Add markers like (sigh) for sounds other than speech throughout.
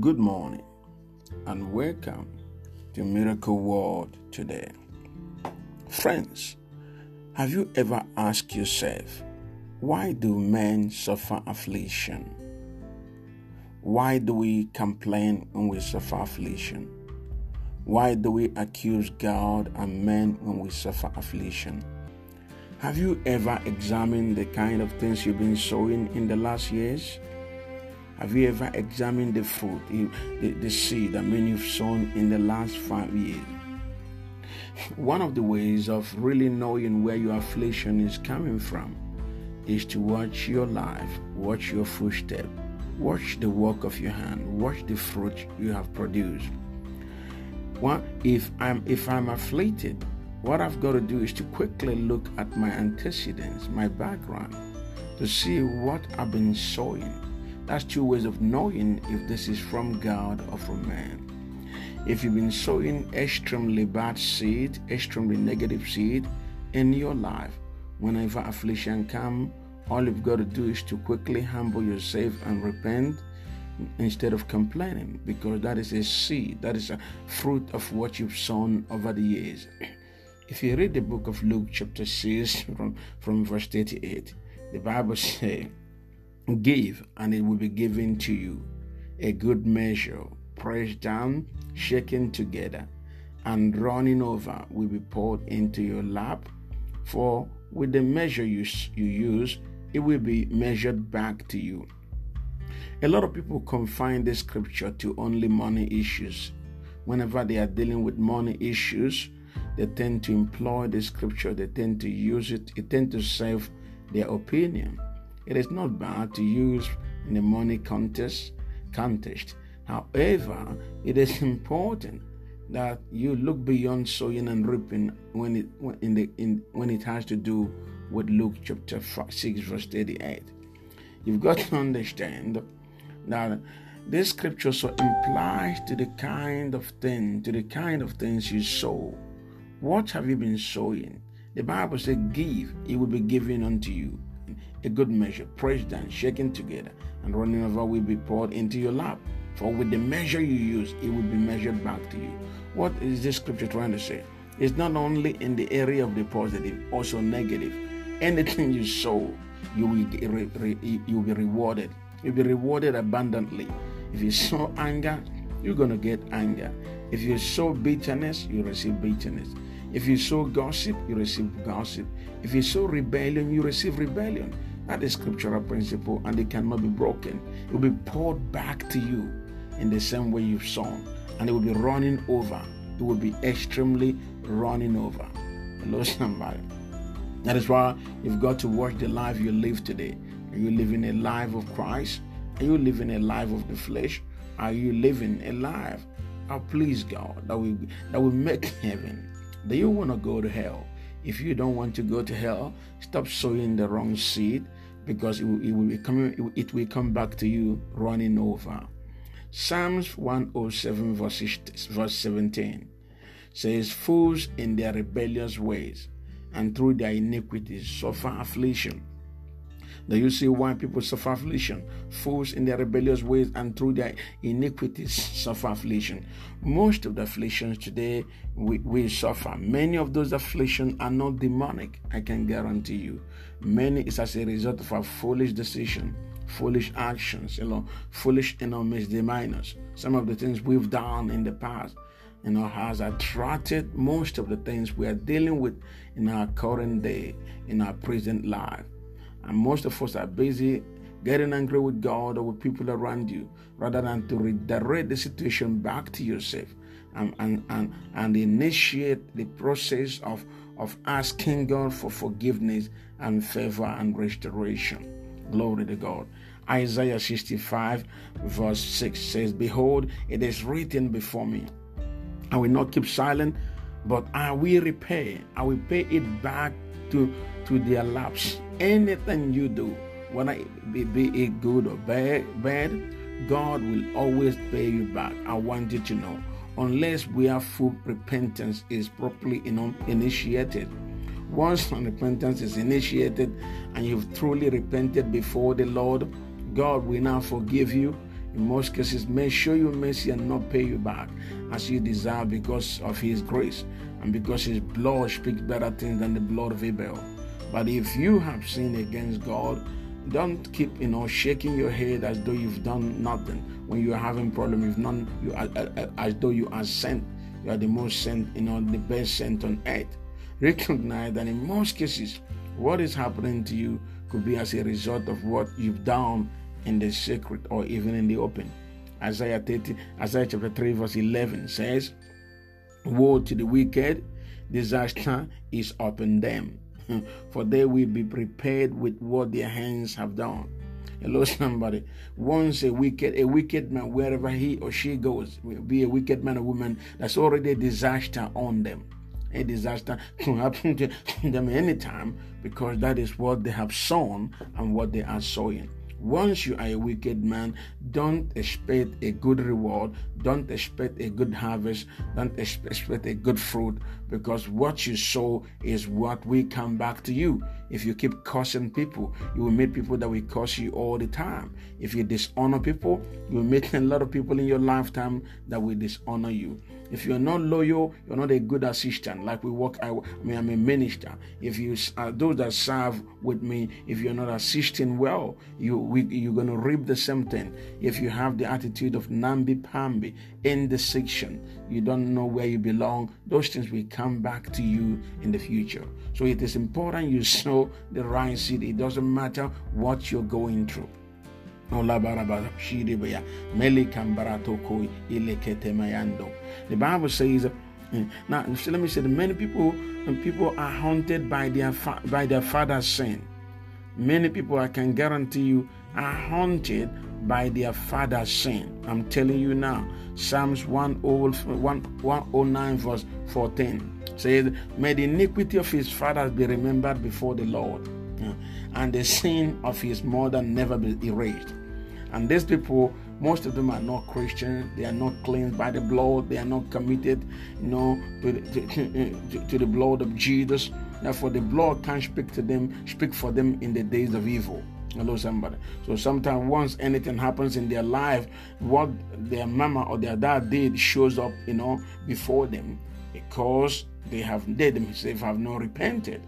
Good morning and welcome to Miracle World today. Friends, have you ever asked yourself, why do men suffer affliction? Why do we complain when we suffer affliction? Why do we accuse God and men when we suffer affliction? Have you ever examined the kind of things you've been sowing in the last years? Have you ever examined the fruit, the, the seed that many you've sown in the last five years? One of the ways of really knowing where your affliction is coming from is to watch your life, watch your footstep, watch the work of your hand, watch the fruit you have produced. Well, if I'm if I'm afflicted, what I've got to do is to quickly look at my antecedents, my background, to see what I've been sowing that's two ways of knowing if this is from God or from man. If you've been sowing extremely bad seed, extremely negative seed in your life, whenever affliction comes, all you've got to do is to quickly humble yourself and repent instead of complaining because that is a seed, that is a fruit of what you've sown over the years. (clears throat) If you read the book of Luke, chapter 6, from, from verse 38, the Bible (laughs) says, Give, and it will be given to you. A good measure, pressed down, shaken together, and running over will be poured into your lap. For with the measure you, you use, it will be measured back to you. A lot of people confine this scripture to only money issues. Whenever they are dealing with money issues, they tend to employ the scripture, they tend to use it, it tend to serve their opinion. It is not bad to use in the money contest. Contest. However, it is important that you look beyond sowing and reaping when it in the in when it has to do with Luke chapter 6 verse 38. You've got to understand that this scripture so implies to the kind of thing, to the kind of things you sow. What have you been sowing? The Bible says, Give, it will be given unto you a good measure, pressed down, shaken together, and running over will be poured into your lap. For with the measure you use, it will be measured back to you. What is this scripture trying to say? It's not only in the area of the positive, also negative. Anything you sow, you will, re, re, you will be rewarded. You'll be rewarded abundantly. If you sow anger, you're going to get anger. If you sow bitterness, you receive bitterness. If you sow gossip, you receive gossip. If you sow rebellion, you receive rebellion. That is scriptural principle and it cannot be broken. It will be poured back to you in the same way you've sown, and it will be running over. It will be extremely running over. Hello, somebody. That is why you've got to watch the life you live today. Are you living a life of Christ? Are you living a life of the flesh? Are you living a life that please God that will that will make (laughs) heaven? Do you want to go to hell? If you don't want to go to hell, stop sowing the wrong seed because it will, it will be coming, it will come back to you running over. Psalms 107 verse, verse 17 says, Fools in their rebellious ways and through their iniquities suffer affliction. Do you see why people suffer affliction? Fools in their rebellious ways and through their iniquities suffer affliction. Most of the afflictions today we, we suffer. Many of those afflictions are not demonic, I can guarantee you. Many is as a result of our foolish decision, foolish actions, you know, foolish you know, misdemeanors. Some of the things we've done in the past you know, has attracted most of the things we are dealing with in our current day, in our present life. And most of us are busy getting angry with God or with people around you rather than to redirect the situation back to yourself and, and, and, and initiate the process of, of asking God for forgiveness and favor and restoration. Glory to God. Isaiah 65, verse 6 says, Behold, it is written before me. I will not keep silent, but I will repay. I will pay it back to, to their laps. Anything you do, whether it be, it good or bad, bad, God will always pay you back. I want you to know. Unless we have full repentance is properly initiated. Once repentance is initiated and you've truly repented before the Lord, God will now forgive you. In most cases, may show you mercy and not pay you back as you deserve because of His grace and because His blood speaks better things than the blood of Abel. But if you have sinned against God, don't keep you know shaking your head as though you've done nothing. When you are having problem you've none you are, as though you are sent. You are the most sent you know the best sent on earth. (laughs) Recognize that in most cases what is happening to you could be as a result of what you've done in the secret or even in the open isaiah 30 isaiah chapter 3 verse 11 says woe to the wicked disaster is upon them (laughs) for they will be prepared with what their hands have done. Hello, somebody. Once a wicked, a wicked man, wherever he or she goes, will be a wicked man or woman. That's already a disaster on them. A disaster can happen to (laughs) them anytime because that is what they have sown and what they are sowing. Once you are a wicked man, don't expect a good reward, don't expect a good harvest, don't expect a good fruit, because what you sow is what will come back to you. If you keep cursing people, you will meet people that will curse you all the time. If you dishonor people, you will meet (laughs) a lot of people in your lifetime that will dishonor you. If you're not loyal, you're not a good assistant. Like we work, I, I mean, I'm a minister. If you uh, those that serve with me, if you're not assisting well, you we, you're gonna reap the same thing. If you have the attitude of namby pamby, indecision, you don't know where you belong. Those things will come back to you in the future. So it is important you sow the right seed. It doesn't matter what you're going through. The Bible says, eh, now let me say, many people people are haunted by their by their father's sin. Many people, I can guarantee you, are haunted by their father's sin. I'm telling you now. Psalms 109 verse 14 says, May the iniquity of his fathers be remembered before the Lord, and the sin of his mother never be erased. And these people, most of them are not Christians. They are not cleansed by the blood. They are not committed, you know, to the, to, to the blood of Jesus. Therefore, the blood can't speak to them, speak for them in the days of evil. Hello, somebody. So sometimes once anything happens in their life, what their mama or their dad did shows up, you know, before them because they have they themselves have not repented.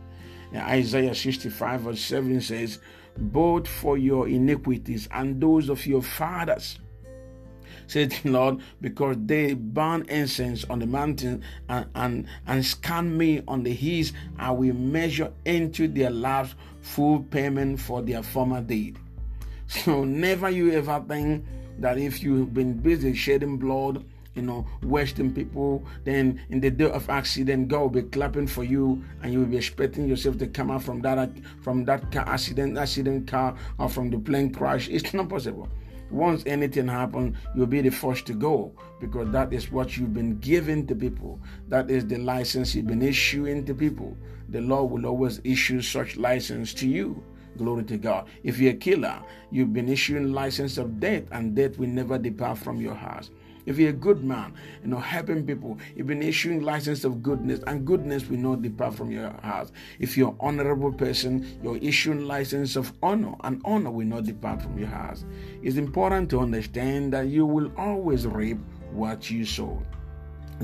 Now, Isaiah 65 verse 7 says, both for your iniquities and those of your fathers. Said Lord, because they burn incense on the mountain and, and, and scan me on the hills, I will measure into their lives full payment for their former deed. (laughs) So never you ever think that if you've been busy shedding blood, you know, wasting people. Then in the day of accident, God will be clapping for you, and you will be expecting yourself to come out from that from that car accident, accident car, or from the plane crash. It's not possible. Once anything happens, you'll be the first to go because that is what you've been giving to people. That is the license you've been issuing to people. The law will always issue such license to you. Glory to God. If you're a killer, you've been issuing license of death, and death will never depart from your house. If you're a good man, you know, helping people, you've been issuing license of goodness, and goodness will not depart from your heart. If you're honorable person, you're issuing license of honor, and honor will not depart from your heart. It's important to understand that you will always reap what you sow.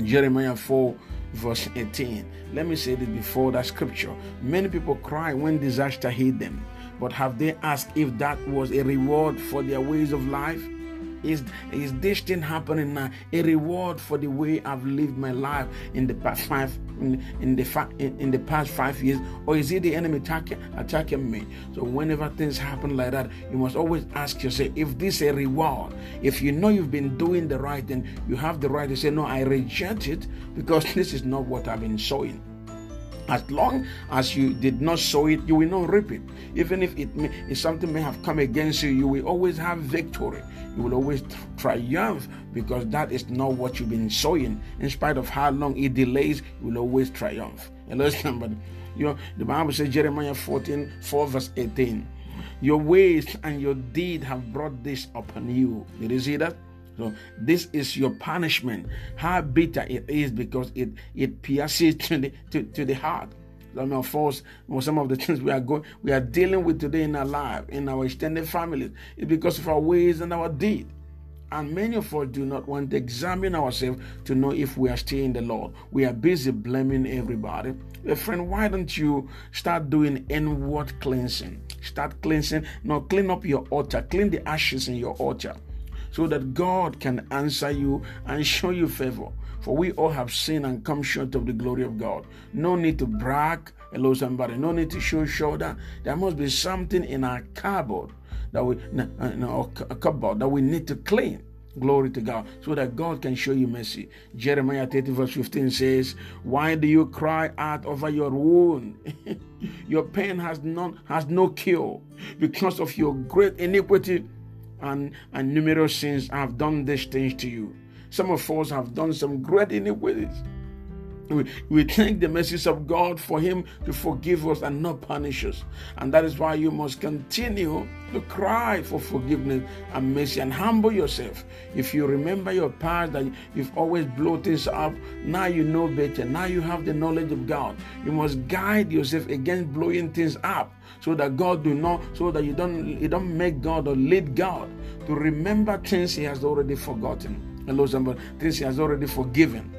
Jeremiah 4 verse 18. Let me say this before that scripture. Many people cry when disaster hit them, but have they asked if that was a reward for their ways of life? Is, is this thing happening now a reward for the way I've lived my life in the past five in, in the fa- in, in, the past five years, or is it the enemy attacking attacking me? So whenever things happen like that, you must always ask yourself if this is a reward. If you know you've been doing the right thing, you have the right to say, No, I reject it because (laughs) this is not what I've been sowing. As long as you did not sow it, you will not reap it. Even if it may, if something may have come against you, you will always have victory. You will always triumph because that is not what you've been sowing. In spite of how long it delays, you will always triumph. Hello, somebody. You know, the Bible says Jeremiah 14, 4 verse 18. Your ways and your deed have brought this upon you. Did you see that? So this is your punishment. How bitter it is because it it pierces to the to, to the heart. Some of us, some of the things we are going, we are dealing with today in our life, in our extended families, is because of our ways and our deed. And many of us do not want to examine ourselves to know if we are still in the Lord. We are busy blaming everybody. A friend, why don't you start doing inward cleansing? Start cleansing. Now, clean up your altar, clean the ashes in your altar so that God can answer you and show you favor. For we all have sinned and come short of the glory of God. No need to brag. Hello, somebody. No need to show shoulder. There must be something in our cupboard that we, no, a cupboard that we need to clean. Glory to God, so that God can show you mercy. Jeremiah 30, verse 15 says, Why do you cry out over your wound? (laughs) your pain has none has no cure because of your great iniquity and, and numerous sins I've done these things to you. Some of us have done some great iniquities. We, we thank the mercies of God for Him to forgive us and not punish us. And that is why you must continue to cry for forgiveness and mercy and humble yourself. If you remember your past that you've always blown things up, now you know better. Now you have the knowledge of God. You must guide yourself against blowing things up so that God do not, so that you don't you don't make God or lead God to remember things He has already forgotten. Hello, somebody, things He has already forgiven.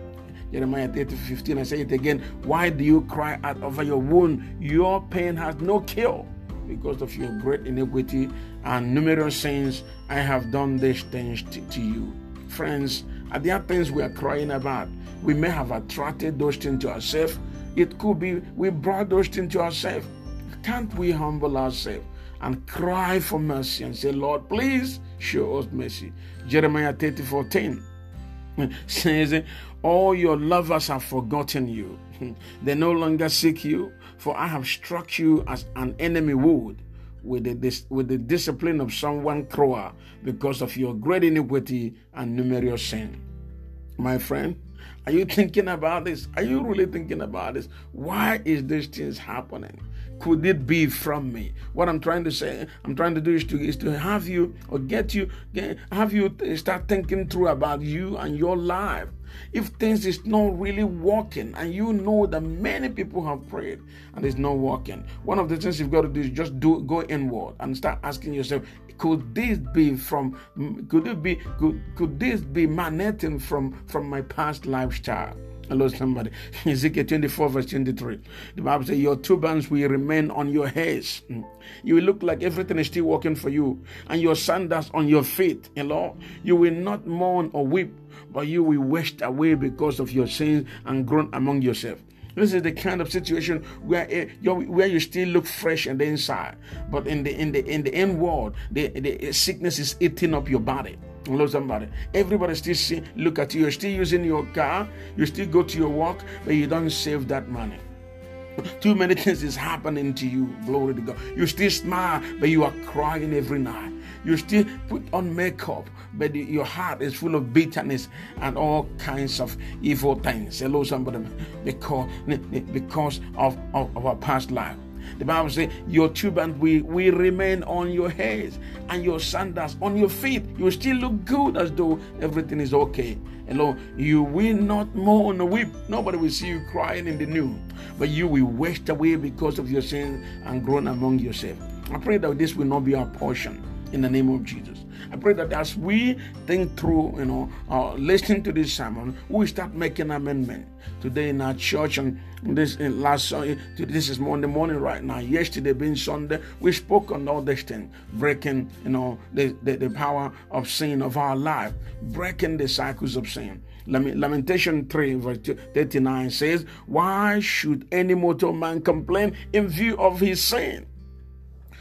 Jeremiah 30, 15. I say it again. Why do you cry out over your wound? Your pain has no cure because of your great iniquity and numerous sins. I have done these things to, to you. Friends, are there things we are crying about? We may have attracted those things to ourselves. It could be we brought those things to ourselves. Can't we humble ourselves and cry for mercy and say, Lord, please show us mercy? Jeremiah 30, 14 (laughs) says, All your lovers have forgotten you. (laughs) they no longer seek you, for I have struck you as an enemy would with the, with the discipline of someone cruel because of your great iniquity and numerous sin. My friend, are you (laughs) thinking about this? Are you really thinking about this? Why is these things happening? Could it be from me? What I'm trying to say, I'm trying to do is to is to have you or get you get, have you start thinking through about you and your life. If things is not really working and you know that many people have prayed and it's not working, one of the things you've got to do is just do go inward and start asking yourself, could this be from could it be could, could this be manetting from from my past lifestyle? Hello, somebody. (laughs) Ezekiel 24, verse 23. The Bible says, Your turbans will remain on your heads. Hmm. You will look like everything is still working for you, and your sandals on your feet. Hello. You will not mourn or weep, but you will waste away because of your sins and groan among yourself. This is the kind of situation where eh, where you still look fresh on the inside, but in the in the in the inward, the, the sickness is eating up your body. Hello, somebody. Everybody still see, look at you. You're still using your car. You still go to your work, but you don't save that money. Too many things is happening to you. Glory to God. You still smile, but you are crying every night. You still put on makeup, but your heart is full of bitterness and all kinds of evil things. Hello, somebody. Because, because of, of, of our past life. The Bible says, Your turban will, will remain on your heads and your sandals on your feet. You still look good as though everything is okay. Hello, you will not mourn or weep. Nobody will see you crying in the new, but you will waste away because of your sins and groan among yourself. I pray that this will not be our portion in the name of Jesus. I pray that as we think through, you know, uh, listen to this sermon, we start making amendment today in our church and this in last uh, this is Monday morning right now. Yesterday being Sunday, we spoke on all this thing, breaking, you know, the, the, the power of sin of our life, breaking the cycles of sin. Lamentation 3, verse 39 says, Why should any mortal man complain in view of his sin?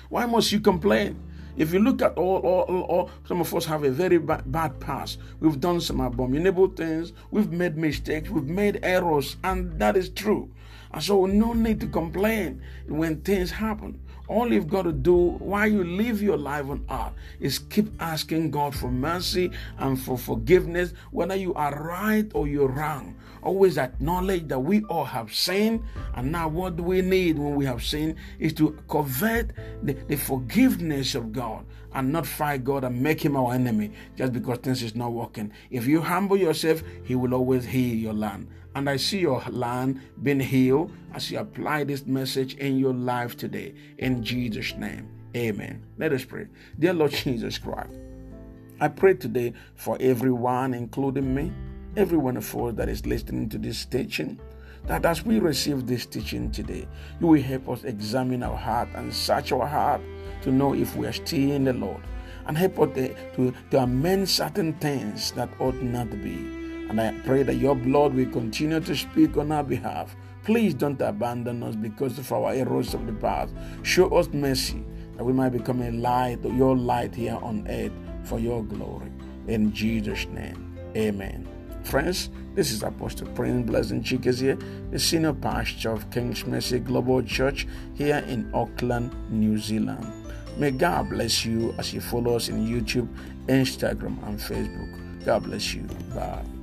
Why must you complain? If you look at all, all, all, some of us have a very bad past. We've done some abominable things. We've made mistakes. We've made errors, and that is true. And so, oh, no need to complain when things happen. All you've got to do while you live your life on earth is keep asking God for mercy and for forgiveness, whether you are right or you're wrong. Always acknowledge that we all have sinned, and now what do we need when we have sinned is to covet the, the forgiveness of God and not fight God and make him our enemy just because things is not working. If you humble yourself, he will always heal your land. And I see your land being healed as you apply this message in your life today. In Jesus' name, amen. Let us pray. Dear Lord Jesus Christ, I pray today for everyone, including me, every one of us that is listening to this teaching, that as we receive this teaching today, you will help us examine our heart and search our heart to know if we are still in the Lord and help us to, to amend certain things that ought not to be. And I pray that your blood will continue to speak on our behalf. Please don't abandon us because of our errors of the past. Show us mercy that we might become a light, your light here on earth for your glory. In Jesus' name, amen. Friends, this is Apostle Prince Blessing Chikes here, the senior pastor of King's Mercy Global Church here in Auckland, New Zealand. May God bless you as you follow us in YouTube, Instagram, and Facebook. God bless you. Bye.